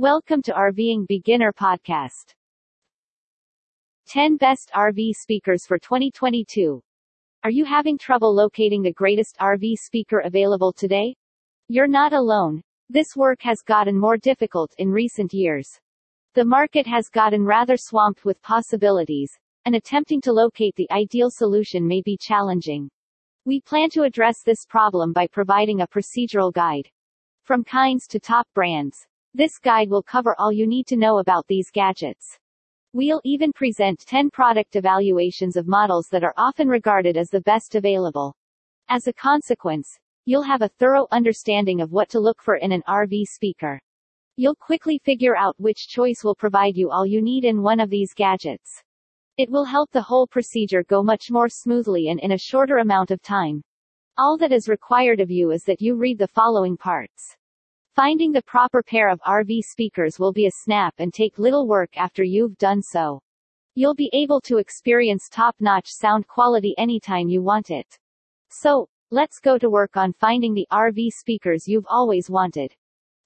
Welcome to RVing Beginner Podcast. 10 Best RV Speakers for 2022. Are you having trouble locating the greatest RV speaker available today? You're not alone. This work has gotten more difficult in recent years. The market has gotten rather swamped with possibilities, and attempting to locate the ideal solution may be challenging. We plan to address this problem by providing a procedural guide. From kinds to top brands. This guide will cover all you need to know about these gadgets. We'll even present 10 product evaluations of models that are often regarded as the best available. As a consequence, you'll have a thorough understanding of what to look for in an RV speaker. You'll quickly figure out which choice will provide you all you need in one of these gadgets. It will help the whole procedure go much more smoothly and in a shorter amount of time. All that is required of you is that you read the following parts. Finding the proper pair of RV speakers will be a snap and take little work after you've done so. You'll be able to experience top-notch sound quality anytime you want it. So, let's go to work on finding the RV speakers you've always wanted.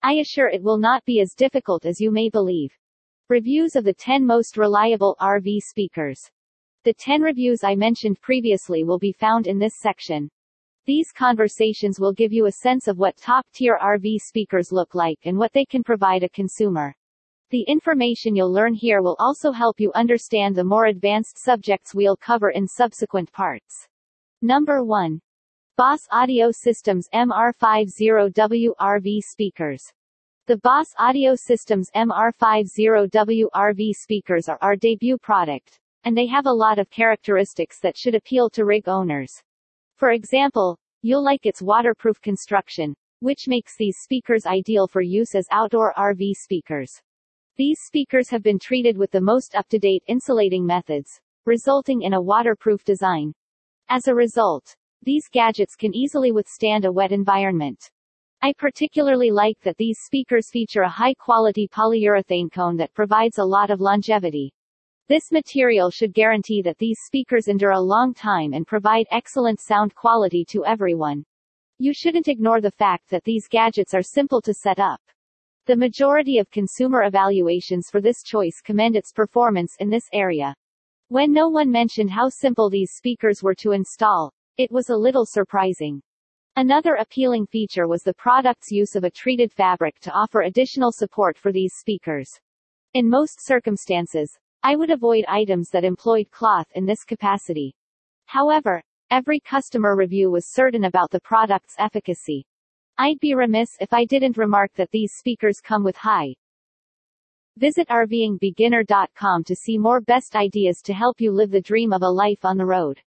I assure it will not be as difficult as you may believe. Reviews of the 10 most reliable RV speakers. The 10 reviews I mentioned previously will be found in this section. These conversations will give you a sense of what top-tier RV speakers look like and what they can provide a consumer. The information you'll learn here will also help you understand the more advanced subjects we'll cover in subsequent parts. Number 1. Boss Audio Systems MR50W RV Speakers. The Boss Audio Systems MR50W RV speakers are our debut product, and they have a lot of characteristics that should appeal to rig owners. For example, you'll like its waterproof construction, which makes these speakers ideal for use as outdoor RV speakers. These speakers have been treated with the most up-to-date insulating methods, resulting in a waterproof design. As a result, these gadgets can easily withstand a wet environment. I particularly like that these speakers feature a high-quality polyurethane cone that provides a lot of longevity. This material should guarantee that these speakers endure a long time and provide excellent sound quality to everyone. You shouldn't ignore the fact that these gadgets are simple to set up. The majority of consumer evaluations for this choice commend its performance in this area. When no one mentioned how simple these speakers were to install, it was a little surprising. Another appealing feature was the product's use of a treated fabric to offer additional support for these speakers. In most circumstances, I would avoid items that employed cloth in this capacity. However, every customer review was certain about the product's efficacy. I'd be remiss if I didn't remark that these speakers come with high. Visit RVingBeginner.com to see more best ideas to help you live the dream of a life on the road.